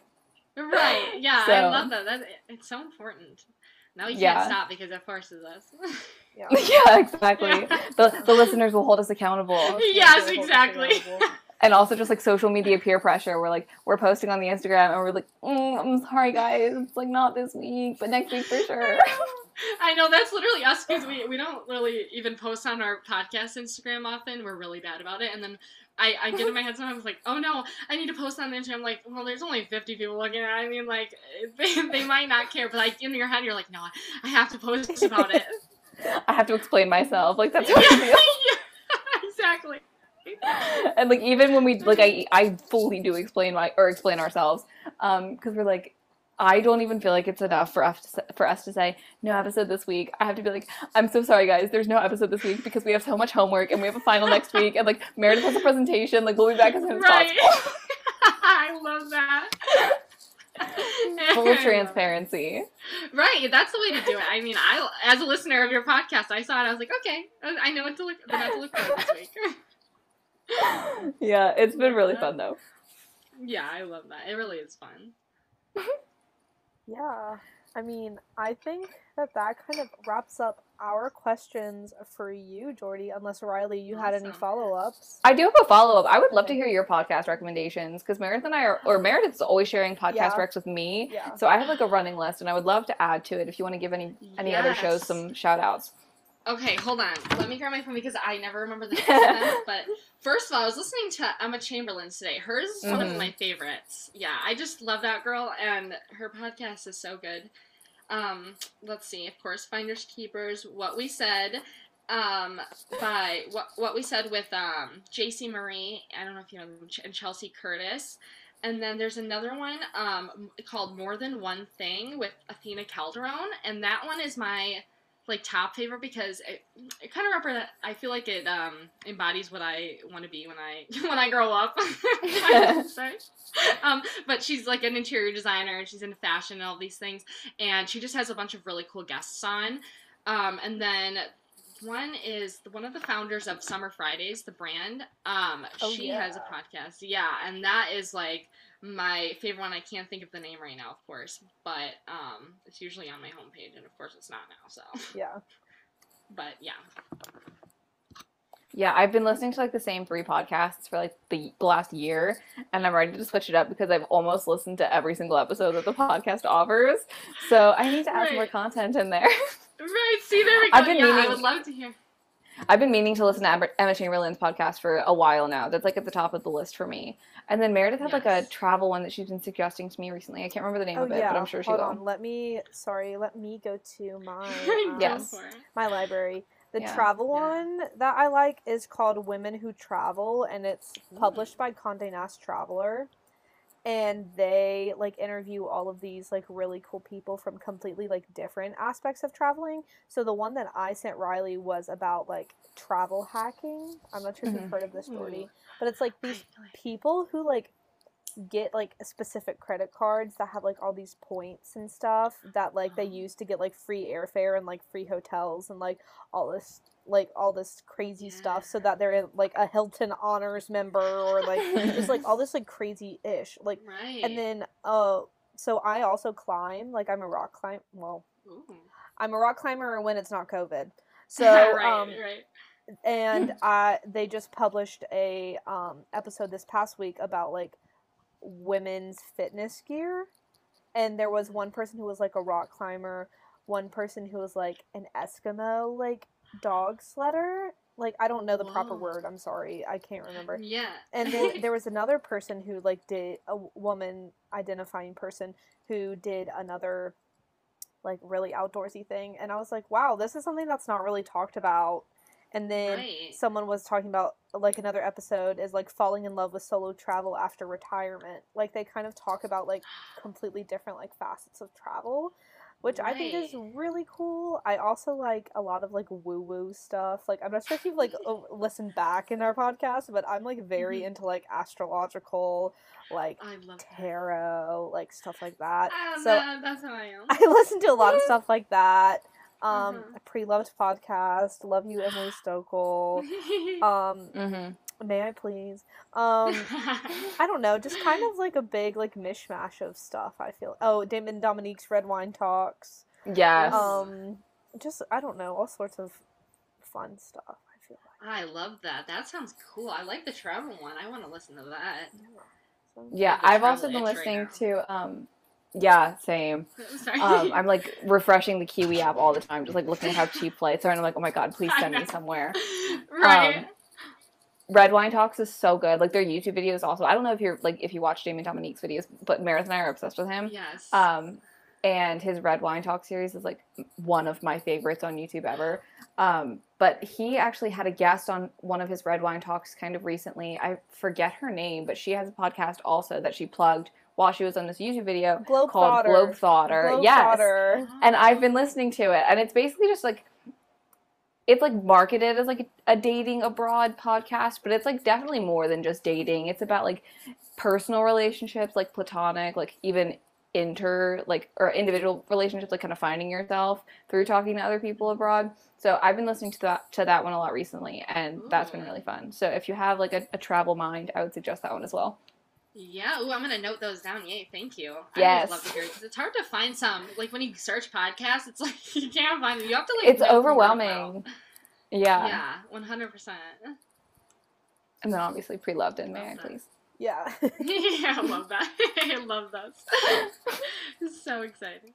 C: Right. Yeah, I love that. That it's so important. Now we
B: Yeah.
C: can't stop because it forces us.
A: Yeah.
B: yeah, exactly. The, the listeners will hold us accountable.
C: Yes,
A: Hold us
C: exactly.
B: And also just like social media peer pressure. We're like we're posting on the Instagram and we're like, mm, I'm sorry guys, it's like not this week, but next week for sure.
C: I know that's literally us because we, we don't really even post on our podcast Instagram often. We're really bad about it. And then I, I get in my head sometimes like, oh no, I need to post on the Instagram. I'm like, well, there's only 50 people looking at it. I mean, like, they, they might not care. But like in your head, you're like, no, I have to post about it.
B: I have to explain myself. Like that's how I feel.
C: yeah, exactly.
B: And like even when we like I I fully do explain my or explain ourselves, um, because we're like. I don't even feel like it's enough for us to, say- for us to say no episode this week. I have to be like, I'm so sorry, guys. There's no episode this week because we have so much homework and we have a final next week. And like Meredith has a presentation. Like we'll be back as soon as
C: Right.
B: possible.
C: I love that.
B: Full transparency.
C: Right, that's the way to do it. I mean, I as a listener of your podcast, I saw it. I was like, okay, I know what to look, what to look for this week.
B: Yeah, it's been really fun though.
C: yeah, I love that. It really is fun.
A: Yeah. I mean, I think that that kind of wraps up our questions for you, Jordy. Unless Riley, you had any follow ups.
B: I do have a follow up. I would love to hear your podcast recommendations because Meredith and I are, or Meredith's always sharing podcast
A: Yeah.
B: recs with me.
A: Yeah.
B: So I have like a running list, and I would love to add to it if you want to give any any other shows some shout outs.
C: Okay, hold on. Let me grab my phone because I never remember the names of them. But first of all, I was listening to Emma Chamberlain today. Hers is one
B: Mhm.
C: of my favorites. Yeah, I just love that girl, and her podcast is so good. Um, let's see. Of course, Finders Keepers. What we said. Um, by what what we said with um J.C. Marie. I don't know if you know them, and Chelsea Curtis. And then there's another one um called More Than One Thing with Athena Calderone, and that one is my like top favorite because it, it kind of represent I feel like it um embodies what I want to be when I when I grow up. Um, but she's like an interior designer and she's into fashion and all these things, and she just has a bunch of really cool guests on. Um, and then one is the, one of the founders of Summer Fridays, the brand. Um,
A: Oh,
C: she has a podcast, yeah, and that is like my favorite one. I can't think of the name right now, of course, but um, it's usually on my homepage, and of course it's not now. So,
A: Yeah.
C: but yeah,
B: Yeah, I've been listening to like the same three podcasts for like the last year, and I'm ready to switch it up because I've almost listened to every single episode that the podcast offers. So I need to add some more content in there.
C: right. See, there we go.
B: I've been
C: yeah, I would love to hear.
B: I've been meaning to listen to Emma- Chamberlain's podcast for a while now. That's like at the top of the list for me. And then Meredith had like a travel one that she's been suggesting to me recently. I can't remember the name
A: Oh
B: of it,
A: yeah.
B: but I'm sure she
A: Hold
B: will.
A: on. Let me. Sorry. Let me go to my um,
B: Yes.
C: Go for it.
A: my library. The
B: Yeah.
A: travel
C: Yeah.
A: one that I like is called Women Who Travel, and it's published by Condé Nast Traveler. And they like interview all of these like really cool people from completely like different aspects of traveling. So the one that I sent Riley was about like travel hacking. I'm not sure if you've mm-hmm. heard of this,
C: Ooh.
A: Jordy, but it's like these people who like get like specific credit cards that have like all these points and stuff that like they
C: Oh.
A: use to get like free airfare and like free hotels and like all this like all this crazy stuff so that they're in, like a Hilton honors member or like just like all this like crazy ish like
C: Right.
A: and then uh so I also climb like I'm a rock climb well
C: Ooh.
A: I'm a rock climber when it's not COVID so
C: right,
A: um
C: right.
A: and I they just published a um, episode this past week about like women's fitness gear and there was one person who was like a rock climber one person who was like an Eskimo like dog sledder. Like I don't know the proper
C: oh.
A: word. I'm sorry, I can't remember.
C: Yeah.
A: And then there was another person who like did a woman identifying person who did another like really outdoorsy thing, and I was like, wow, this is something that's not really talked about. And then
C: Right.
A: someone was talking about like another episode is like falling in love with solo travel after retirement. Like they kind of talk about like completely different like facets of travel, which I think is really cool. I also like a lot of like woo woo stuff. Like I'm not sure if you've like listened back in our podcast, but I'm like very
C: Mhm.
A: into like astrological, like
C: love that.
A: tarot, like stuff like that.
C: Ah,
A: so
C: that- that's how I am.
A: I listen to a lot of stuff like that. Um,
C: Mhm.
A: a pre-loved podcast. Love you, Emily Stochl. Um,
B: Mm-hmm.
A: may I please? Um, I don't know, just kind of like a big like mishmash of stuff. I feel. Oh, Damon Dominique's red wine talks.
B: Yes.
A: Um, just I don't know, all sorts of fun stuff. I feel like.
C: I love that. That sounds cool. I like the travel one. I want to listen to that.
A: So-
B: yeah, I've also been
C: itch right
B: listening to um yeah, same.
C: Sorry.
B: Um, I'm like refreshing the Kiwi app all the time, just like looking at how cheap flights are, and I'm like, oh my god, please send me somewhere.
C: right.
B: um, Red Wine Talks is so good. Like their YouTube videos also. I don't know if you're like if you watch Damon Dominique's videos, but Meredith and I are obsessed with him.
C: yes.
B: Um, and his Red Wine Talk series is like one of my favorites on YouTube ever. Um, but he actually had a guest on one of his Red Wine Talks kind of recently. I forget her name, but she has a podcast also that she plugged while she was on this YouTube video called
A: Globetrotter.
B: Globetrotter. Yes.
A: Globetrotter.
B: And I've been listening to it, and it's basically just like it's like marketed as like a, a dating abroad podcast, but it's like definitely more than just dating. It's about like personal relationships, like platonic, like even inter like or individual relationships, like kind of finding yourself through talking to other people abroad. So I've been listening to that to that one a lot recently, and that's been
C: mm.
B: really fun. So if you have like a, a travel mind, I would suggest that one as well.
C: Yeah, ooh, I'm gonna note those down. Yay, thank you. I
B: Yes.
C: would love to hear because it's hard to find some. Like when you search podcasts, it's like you can't find them. You have to like.
B: It's
C: know from word of
B: overwhelming. Yeah.
C: Yeah, one hundred percent.
B: And then obviously pre-loved in, may I please?
A: Yeah.
C: Yeah, I love that. I love that. it's so exciting.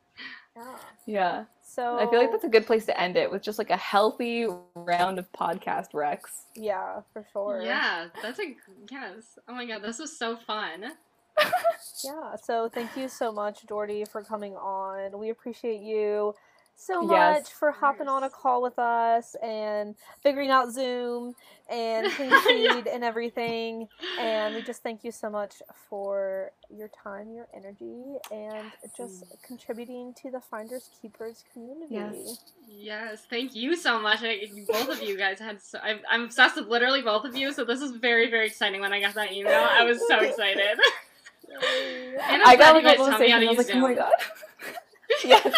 A: Yeah.
B: Yeah.
A: So
B: I feel like that's a good place to end it with just like a healthy round of podcast recs.
A: yeah, for sure.
C: Yeah, that's a yes. Oh my god, this was so fun.
A: Yeah, so thank you so much, Jordy, for coming on. We appreciate you so
B: Yes.
A: much for hopping on a call with us and figuring out Zoom and Ping
C: Yeah.
A: Feed and everything. And we just thank you so much for your time, your energy, and just contributing to the Finders Keepers community.
B: Yes.
C: Yes, thank you so much. I, both of you guys had so. I'm, I'm obsessed with literally both of you, so this is very, very exciting. When I got that email, I was so excited. And I'm
B: I got
C: glad
B: like
C: you
B: a
C: guys taught me
B: conversation.
C: how
B: I was
C: use
B: like, oh my god. yes.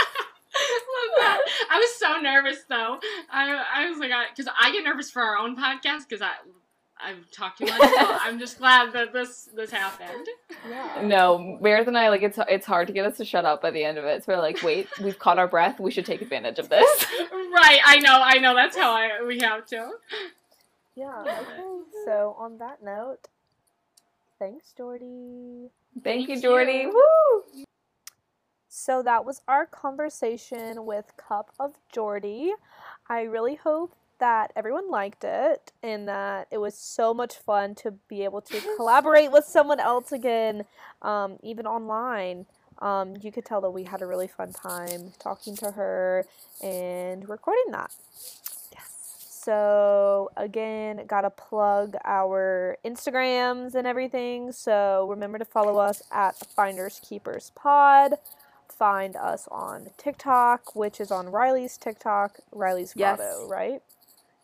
C: Love that. I was so nervous though. I, I was like, because I, get nervous for our own podcast because I I've talked too much. So I'm just glad that this this happened.
A: Yeah.
B: No, Meredith and I like it's it's hard to get us to shut up by the end of it. So we're like, wait, we've caught our breath. We should take advantage of this.
C: right. I know. I know. That's how I we have to.
A: Yeah. Okay. So on that note, thanks, Jordy.
B: Thank you, Jordy.
C: you.
B: Woo!
A: So that was our conversation with Cup of Jordy. I really hope that everyone liked it and that it was so much fun to be able to collaborate with someone else again, um, even online. Um, you could tell that we had a really fun time talking to her and recording that. Yes. So again, gotta plug our Instagrams and everything. So remember to follow us at Finders Keepers Pod find us on TikTok, which is on Riley's TikTok, Riley's
B: Yes.
A: Grotto, right?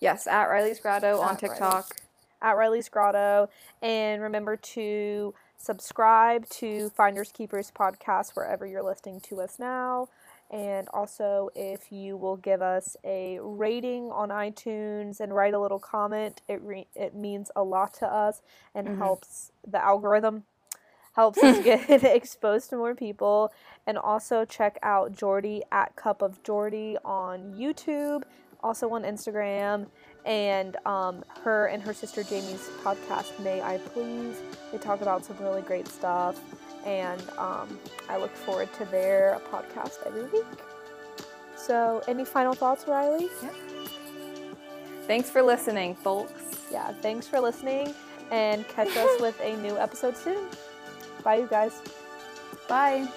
B: Yes, at Riley's Grotto on
A: At
B: TikTok.
A: At Riley's Grotto. And remember to subscribe to Finders Keepers podcast wherever you're listening to us now. And also, if you will give us a rating on iTunes and write a little comment, it re- it means a lot to us and
B: Mhm.
A: helps the algorithm, helps us get exposed to more people. And also check out Jordy at Cup of Jordy on YouTube, also on Instagram, and um, her and her sister Jamie's podcast, May I Please. They talk about some really great stuff, and um, I look forward to their podcast every week. So, any final thoughts, Riley? Yeah.
B: Thanks for listening, folks.
A: Yeah, thanks for listening and catch us with a new episode soon. Bye, you guys.
B: Bye.